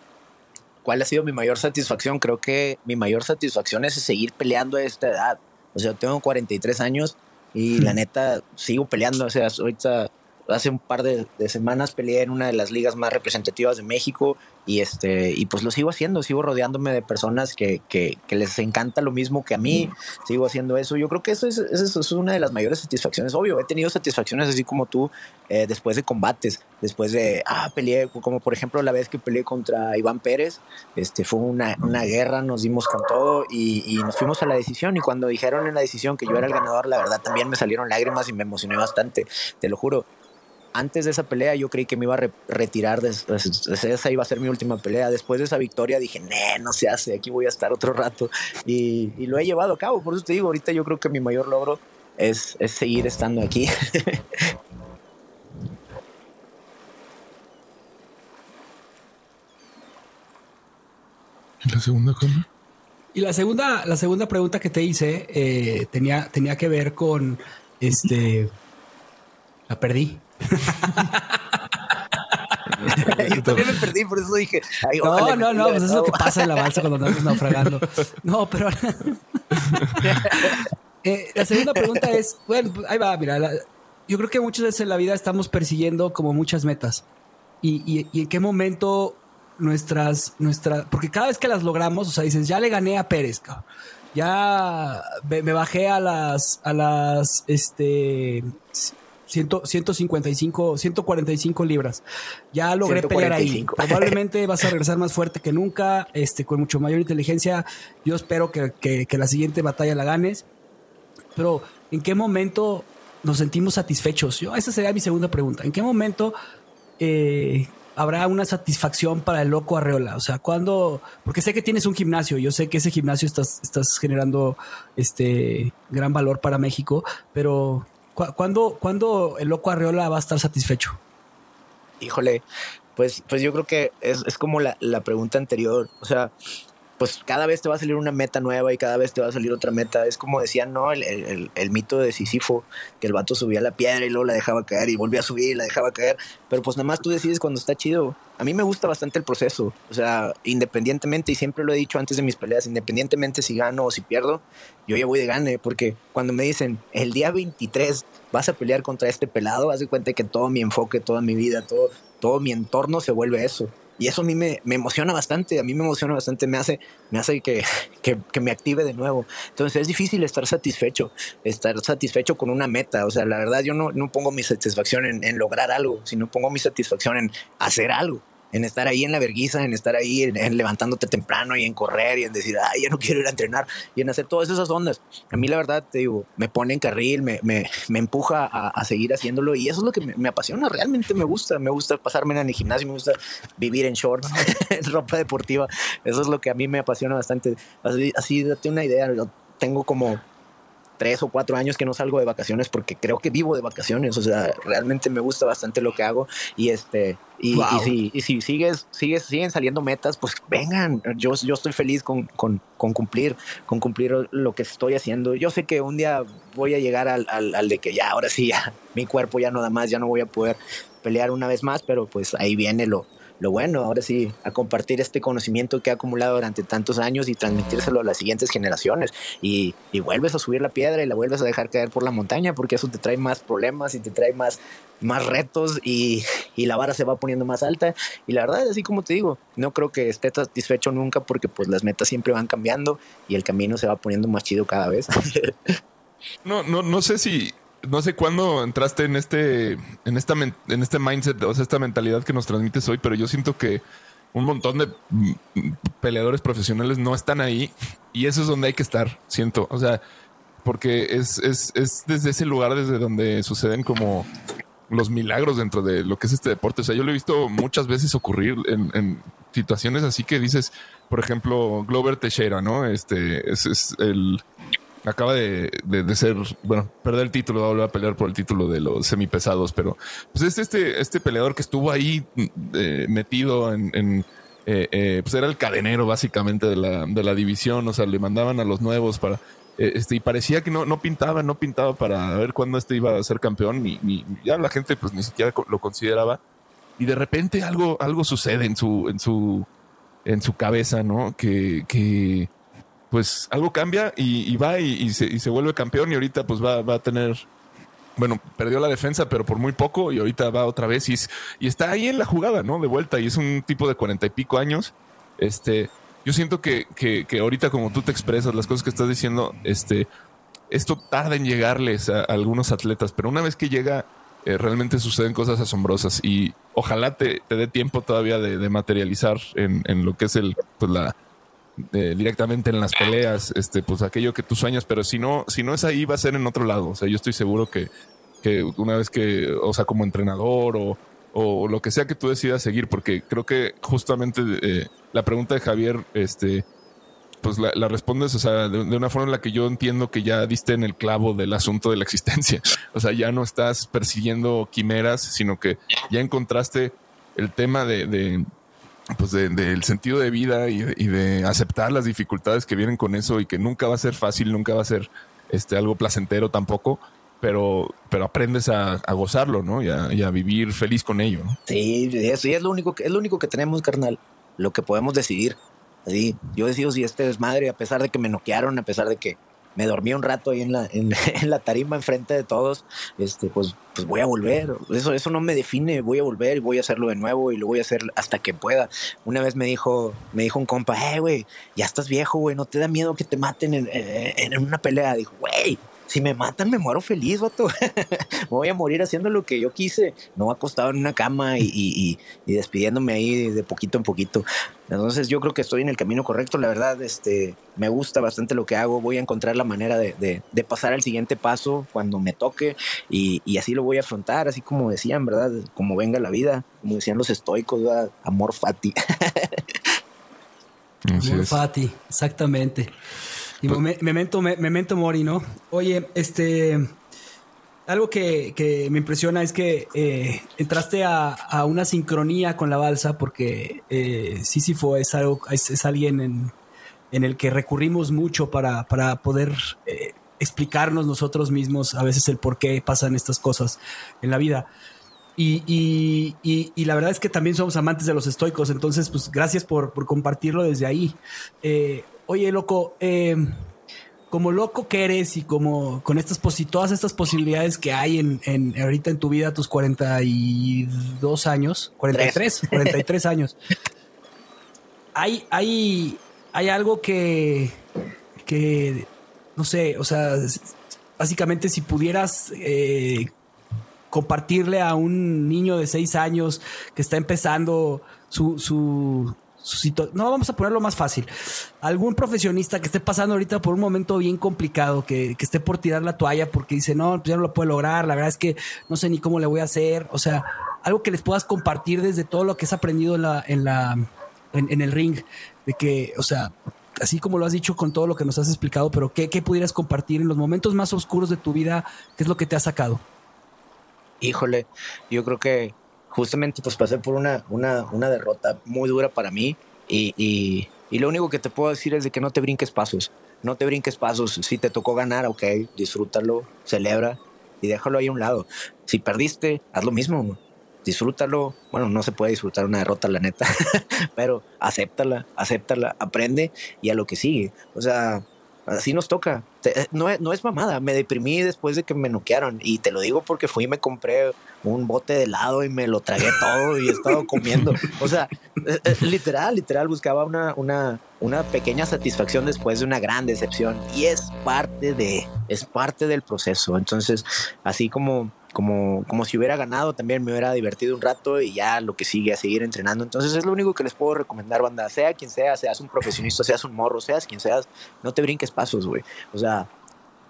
¿cuál ha sido mi mayor satisfacción? Creo que mi mayor satisfacción es seguir peleando a esta edad. O sea, tengo 43 años y la neta sigo peleando. O sea, ahorita hace un par de, semanas peleé en una de las ligas más representativas de México y este y pues lo sigo haciendo, sigo rodeándome de personas que, que, les encanta lo mismo que a mí, sigo haciendo eso. Yo creo que eso es, eso es una de las mayores satisfacciones. Obvio, he tenido satisfacciones así como tú eh, después de combates, después de, ah, peleé, como por ejemplo la vez que peleé contra Iván Pérez, este, fue una, una guerra, nos dimos con todo y, y nos fuimos a la decisión y cuando dijeron en la decisión que yo era el ganador, la verdad también me salieron lágrimas y me emocioné bastante, te lo juro antes de esa pelea yo creí que me iba a retirar, de, esa iba a ser mi última pelea. Después de esa victoria dije, no se hace, aquí voy a estar otro rato. Y, lo he llevado a cabo, por eso te digo, ahorita yo creo que mi mayor logro es, seguir estando aquí. ¿Y la segunda cosa? Y la segunda, la segunda pregunta que te hice eh, tenía, tenía que ver con este. La perdí. Yo también me perdí, por eso dije. no, no, no, pues es lo que pasa en la balsa cuando andamos naufragando. No, pero. Eh, la segunda pregunta es: bueno, pues, ahí va, mira. yo creo que muchas veces en la vida estamos persiguiendo como muchas metas. Y, y, en qué momento nuestras, nuestras. Porque cada vez que las logramos, o sea, dices, ya le gané a Pérez, cabrón ya me, bajé a las a las este 155, 145 libras. Ya logré pelear ahí. Probablemente vas a regresar más fuerte que nunca, este, con mucho mayor inteligencia. Yo espero que, la siguiente batalla la ganes. Pero, ¿en qué momento nos sentimos satisfechos? Yo, esa sería mi segunda pregunta. ¿En qué momento eh, habrá una satisfacción para el loco Arreola? O sea, cuando, porque sé que tienes un gimnasio, yo sé que ese gimnasio estás, estás generando este gran valor para México, pero ¿Cuándo, ¿Cuándo, el loco Arreola va a estar satisfecho? Híjole, pues, pues yo creo que es, es como la, la, pregunta anterior. O sea, pues cada vez te va a salir una meta nueva y cada vez te va a salir otra meta. Es como decían, ¿no? El, mito de Sísifo, que el vato subía la piedra y luego la dejaba caer y volvía a subir y la dejaba caer. Pero pues nada más tú decides cuando está chido. A mí me gusta bastante el proceso. O sea, independientemente, y siempre lo he dicho antes de mis peleas, independientemente si gano o si pierdo, yo ya voy de gane. Porque cuando me dicen, el día 23 vas a pelear contra este pelado, haz de cuenta que todo mi enfoque, toda mi vida, todo, todo mi entorno se vuelve eso. Y eso a mí me, emociona bastante, a mí me emociona bastante, me hace, me hace que, me active de nuevo. Entonces es difícil estar satisfecho, estar satisfecho con una meta. O sea, la verdad yo no, no pongo mi satisfacción en, lograr algo, sino pongo mi satisfacción en hacer algo. En estar ahí en la verguiza, en estar ahí en, levantándote temprano y en correr y en decir, ay, ya no quiero ir a entrenar y en hacer todas esas ondas. A mí la verdad, te digo, me pone en carril, me, me, me empuja a, seguir haciéndolo y eso es lo que me, apasiona, realmente me gusta, me gusta pasarme en el gimnasio, me gusta vivir en shorts, en ropa deportiva, eso es lo que a mí me apasiona bastante. Así, así date una idea, tengo como tres o cuatro años que no salgo de vacaciones porque creo que vivo de vacaciones. O sea, realmente me gusta bastante lo que hago. Y este, y, si, y si, sigues, sigues, siguen saliendo metas, pues vengan. Yo, yo estoy feliz con, con, con, cumplir, con cumplir lo que estoy haciendo. Yo sé que un día voy a llegar al, al, al de que ya, ahora sí, ya, mi cuerpo ya no da más, ya no voy a poder pelear una vez más, pero pues ahí viene lo, lo bueno, ahora sí, a compartir este conocimiento que ha acumulado durante tantos años y transmitírselo a las siguientes generaciones. Y, vuelves a subir la piedra y la vuelves a dejar caer por la montaña porque eso te trae más problemas y te trae más, más retos y, la vara se va poniendo más alta. Y la verdad, así como te digo, no creo que esté satisfecho nunca porque pues las metas siempre van cambiando y el camino se va poniendo más chido cada vez. no, no, no sé si no sé cuándo entraste en este, en esta, en este mindset, o sea, esta mentalidad que nos transmites hoy, pero yo siento que un montón de mm, peleadores profesionales no están ahí y eso es donde hay que estar, siento. O sea, porque es, es, es desde ese lugar desde donde suceden como los milagros dentro de lo que es este deporte. O sea, yo lo he visto muchas veces ocurrir en, en situaciones así que dices, por ejemplo, Glover Teixeira, ¿no? Este es, es el acaba de, de, ser, bueno, perder el título, va a volver a pelear por el título de los semipesados, pero pues es este, este peleador que estuvo ahí eh, metido en, en eh, eh, pues era el cadenero básicamente de la, de la división, o sea, le mandaban a los nuevos para, este, y parecía que no, no pintaba, no pintaba para ver cuándo este iba a ser campeón, y, ya la gente pues ni siquiera lo consideraba, y de repente algo, algo sucede en su, en su, en su cabeza, ¿no? Que, que, pues algo cambia y, va y, se, vuelve campeón y ahorita pues va, a tener, bueno, perdió la defensa, pero por muy poco y ahorita va otra vez y, y está ahí en la jugada, ¿no? De vuelta y es un tipo de cuarenta y pico años. Este, yo siento que, que, ahorita como tú te expresas, las cosas que estás diciendo, este, esto tarda en llegarles a, algunos atletas, pero una vez que llega, eh, realmente suceden cosas asombrosas y ojalá te, te dé tiempo todavía de, materializar en, en, lo que es el, pues la, directamente en las peleas, este, pues aquello que tú sueñas, pero si no, si no es ahí, va a ser en otro lado. O sea, yo estoy seguro que, que una vez que, o sea, como entrenador o, o lo que sea que tú decidas seguir, porque creo que justamente eh, la pregunta de Javier, este, pues la, la respondes, o sea, de, una forma en la que yo entiendo que ya diste en el clavo del asunto de la existencia. O sea, ya no estás persiguiendo quimeras, sino que ya encontraste el tema de pues del sentido de vida y de, aceptar las dificultades que vienen con eso y que nunca va a ser fácil, nunca va a ser este algo placentero tampoco, pero, pero aprendes a, gozarlo, ¿no? Y a, vivir feliz con ello. ¿no? Sí, eso es lo único que es lo único que tenemos, carnal, lo que podemos decidir. Así, yo decido si este desmadre, a pesar de que me noquearon, a pesar de que me dormí un rato ahí en la, en, la tarima enfrente de todos, este, pues, pues voy a volver. Eso, eso no me define, voy a volver y voy a hacerlo de nuevo y lo voy a hacer hasta que pueda. Una vez me dijo, me dijo un compa, hey, güey, ya estás viejo, güey, no te da miedo que te maten en, en una pelea. Dijo, güey, si me matan, me muero feliz, vato. voy a morir haciendo lo que yo quise, no acostado en una cama y, despidiéndome ahí de poquito en poquito. Entonces yo creo que estoy en el camino correcto, la verdad, este, me gusta bastante lo que hago, voy a encontrar la manera de, pasar al siguiente paso cuando me toque y, así lo voy a afrontar, así como decían, ¿verdad? Como venga la vida, como decían los estoicos, Amor fati. Amor fati, exactamente. Y pues memento, memento mori, ¿no? Oye, este. Algo que, me impresiona es que eh, entraste a, una sincronía con la balsa, porque eh, Sísifo es, algo, es, alguien en, el que recurrimos mucho para, poder eh, explicarnos nosotros mismos a veces el por qué pasan estas cosas en la vida. Y, la verdad es que también somos amantes de los estoicos, entonces, pues gracias por, por compartirlo desde ahí. Eh, oye, loco, eh, como loco que eres y como con estas todas estas posibilidades que hay en, en ahorita en tu vida, tus 42 años, 43, 43 años. Hay, hay, hay algo que, que, no sé, o sea, básicamente si pudieras eh, compartirle a un niño de 6 años que está empezando su, su. No, vamos a ponerlo más fácil. Algún profesionista que esté pasando ahorita por un momento bien complicado, que, que esté por tirar la toalla porque dice, no, pues ya no lo puedo lograr, la verdad es que no sé ni cómo le voy a hacer. O sea, algo que les puedas compartir desde todo lo que has aprendido en la, en el ring, de que, o sea, así como lo has dicho con todo lo que nos has explicado, pero ¿qué, qué pudieras compartir en los momentos más oscuros de tu vida? ¿Qué es lo que te ha sacado? Híjole, yo creo que justamente pues pasé por una, una, una derrota muy dura para mí y, y, lo único que te puedo decir es de que no te brinques pasos, no te brinques pasos, si te tocó ganar, ok, disfrútalo, celebra y déjalo ahí a un lado. Si perdiste, haz lo mismo, disfrútalo. Bueno, no se puede disfrutar una derrota, la neta, pero acéptala, acéptala, aprende y a lo que sigue. O sea, así nos toca. Te- No, es- no es mamada, me deprimí después de que me noquearon y te lo digo porque fui y me compré un bote de helado y me lo tragué todo y he estado comiendo. O sea, eh, eh, literal, literal, buscaba una, una, una pequeña satisfacción después de una gran decepción y es parte de, es parte del proceso. Entonces, así como, como, como si hubiera ganado, también me hubiera divertido un rato y ya lo que sigue a seguir entrenando. Entonces, es lo único que les puedo recomendar, banda, sea quien sea, seas un profesionista, seas un morro, seas quien seas, no te brinques pasos, güey. O sea,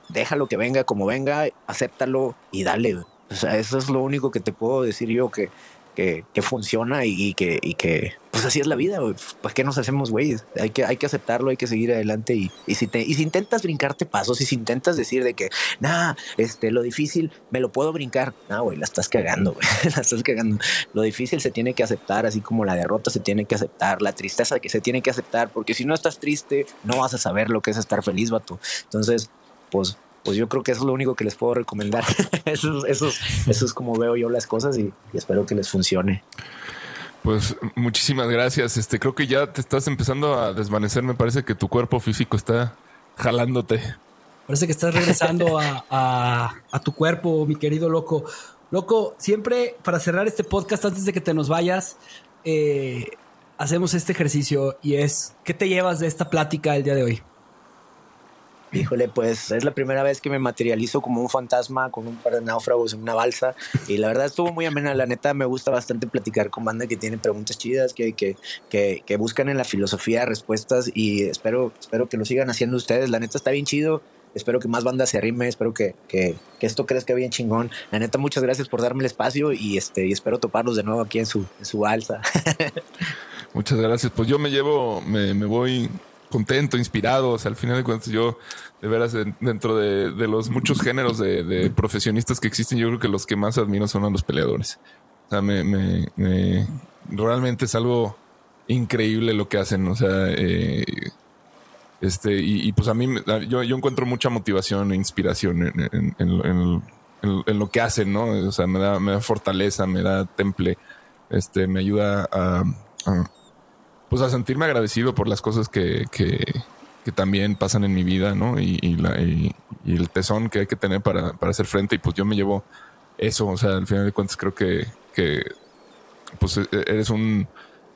déjalo que venga como venga, acéptalo y dale. güey. O sea, eso es lo único que te puedo decir yo que, que, funciona y, que, y que, pues así es la vida, güey. ¿Para qué nos hacemos güeyes? Hay que, hay que aceptarlo, hay que seguir adelante y, si intentas brincarte pasos y si intentas decir de que, nah, este, lo difícil me lo puedo brincar, nah, güey, la estás cagando, güey, la estás cagando. Lo difícil se tiene que aceptar, así como la derrota se tiene que aceptar, la tristeza que se tiene que aceptar, porque si no estás triste, no vas a saber lo que es estar feliz, vato. Entonces, pues pues yo creo que eso es lo único que les puedo recomendar. eso, es- eso, es- eso es como veo yo las cosas y, y espero que les funcione. Pues muchísimas gracias. Este, creo que ya te estás empezando a desvanecer. Me parece que tu cuerpo físico está jalándote. Parece que estás regresando a, a- a tu cuerpo, mi querido loco. Loco, siempre para cerrar este podcast, antes de que te nos vayas, eh, hacemos este ejercicio y es, ¿qué te llevas de esta plática el día de hoy? Híjole, pues es la primera vez que me materializo como un fantasma con un par de náufragos en una balsa y la verdad estuvo muy amena. La neta me gusta bastante platicar con banda que tiene preguntas chidas, que, que, que, buscan en la filosofía respuestas y espero, espero que lo sigan haciendo ustedes. La neta está bien chido. Espero que más banda se arrime, espero que, que, que esto crezca bien chingón. La neta, muchas gracias por darme el espacio y este y espero toparlos de nuevo aquí en su, en su balsa. Muchas gracias. Pues yo me llevo, me, me voy contento, inspirado. O sea, al final de cuentas, yo de veras en- dentro de, los muchos géneros de, profesionistas que existen, yo creo que los que más admiro son a los peleadores. O sea, me, me- me- realmente es algo increíble lo que hacen. O sea, eh, este, y, pues a mí, yo, yo encuentro mucha motivación e inspiración en, lo que hacen, ¿no? O sea, me da, me da fortaleza, me da temple, este, me ayuda a, pues a sentirme agradecido por las cosas que, que, que también pasan en mi vida, ¿no? Y, el tesón que hay que tener para, para hacer frente. Y pues yo me llevo eso, o sea, al final de cuentas creo que, que pues e- eres un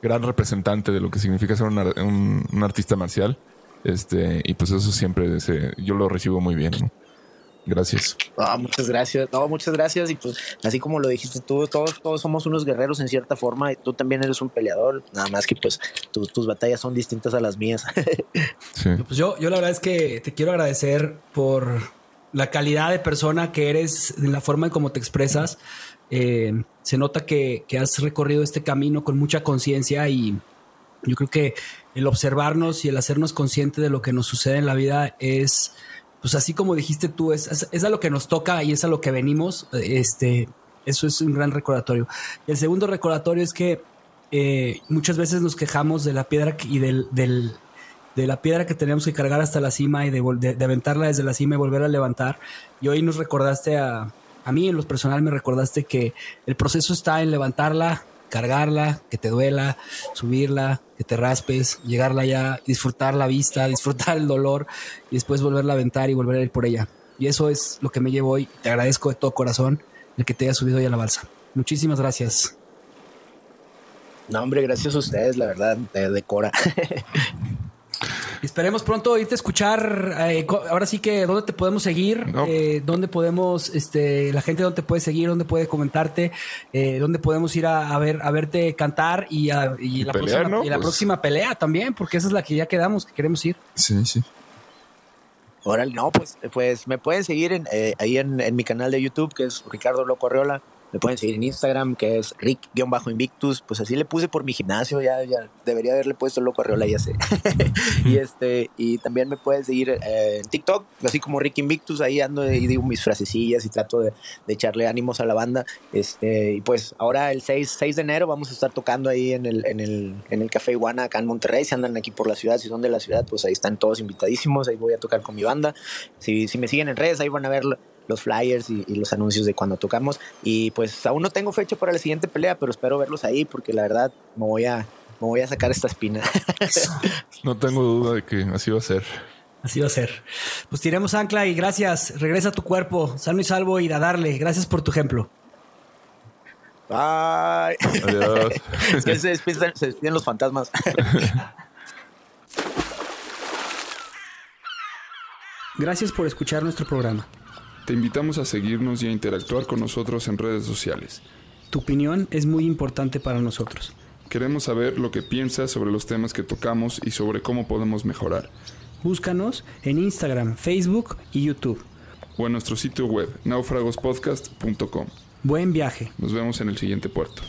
gran representante de lo que significa ser un, un- un artista marcial. Este, y pues eso siempre yo lo recibo muy bien. ¿no? Gracias. Ah, muchas gracias. No, muchas gracias. Y pues, así como lo dijiste tú, todos, todos somos unos guerreros en cierta forma. Y tú también eres un peleador. Nada más que, pues, tu- tus batallas son distintas a las mías. Sí. Pues yo, yo la verdad es que te quiero agradecer por la calidad de persona que eres, en la forma en cómo te expresas. Eh, se nota que, que has recorrido este camino con mucha conciencia y yo creo que el observarnos y el hacernos consciente de lo que nos sucede en la vida es, pues así como dijiste tú, es, es, a lo que nos toca y es a lo que venimos. Este, eso es un gran recordatorio. El segundo recordatorio es que eh, muchas veces nos quejamos de la piedra y del, del, de la piedra que tenemos que cargar hasta la cima y de, de- de aventarla desde la cima y volver a levantar. Y hoy nos recordaste a, a mí en lo personal me recordaste que el proceso está en levantarla, cargarla, que te duela, subirla, que te raspes, llegarla ya, disfrutar la vista, disfrutar el dolor y después volverla a aventar y volver a ir por ella. Y eso es lo que me llevo hoy. Te agradezco de todo corazón el que te haya subido hoy a la balsa. Muchísimas gracias. no, hombre, gracias a ustedes, la verdad, de, de Cora. Esperemos pronto irte a escuchar. eh, ahora sí que dónde te podemos seguir, No. Eh, dónde podemos, este, la gente dónde te puede seguir, dónde puede comentarte, eh, dónde podemos ir a, a ver, a verte cantar y, a- y Y la, pelear, próxima, ¿no? y la Pues- próxima pelea también, porque esa es la que ya quedamos, que queremos ir. Sí, sí. Órale, no, pues, pues me pueden seguir en, eh, ahí en, en mi canal de YouTube, que es Ricardo Loco Arreola. Me pueden seguir en Instagram, que es Rick-Invictus. Pues así le puse por mi gimnasio, ya, ya debería haberle puesto Loco Arreola, ya sé. y este, y también me pueden seguir eh, en TikTok, así como Rick Invictus, ahí ando y digo mis frasecillas y trato de, de echarle ánimos a la banda. Este, y pues ahora el 6, 6 de enero vamos a estar tocando ahí en el, en el, en el Café Iguana acá en Monterrey. Si andan aquí por la ciudad, si son de la ciudad, pues ahí están todos invitadísimos. Ahí voy a tocar con mi banda. Si, si me siguen en redes, ahí van a ver los flyers y, y los anuncios de cuando tocamos. Y pues aún no tengo fecha para la siguiente pelea, pero espero verlos ahí porque la verdad me voy a, me voy a sacar esta espina. No tengo duda de que así va a ser. Así va a ser. Pues tiremos ancla y gracias. Regresa a tu cuerpo, sano y salvo y a darle. Gracias por tu ejemplo. Bye. Adiós. Es que se despiden, se despiden los fantasmas. Gracias por escuchar nuestro programa. Te invitamos a seguirnos y a interactuar con nosotros en redes sociales. Tu opinión es muy importante para nosotros. Queremos saber lo que piensas sobre los temas que tocamos y sobre cómo podemos mejorar. Búscanos en Instagram, Facebook y YouTube. O en nuestro sitio web, naufragospodcast.com. Buen viaje. Nos vemos en el siguiente puerto.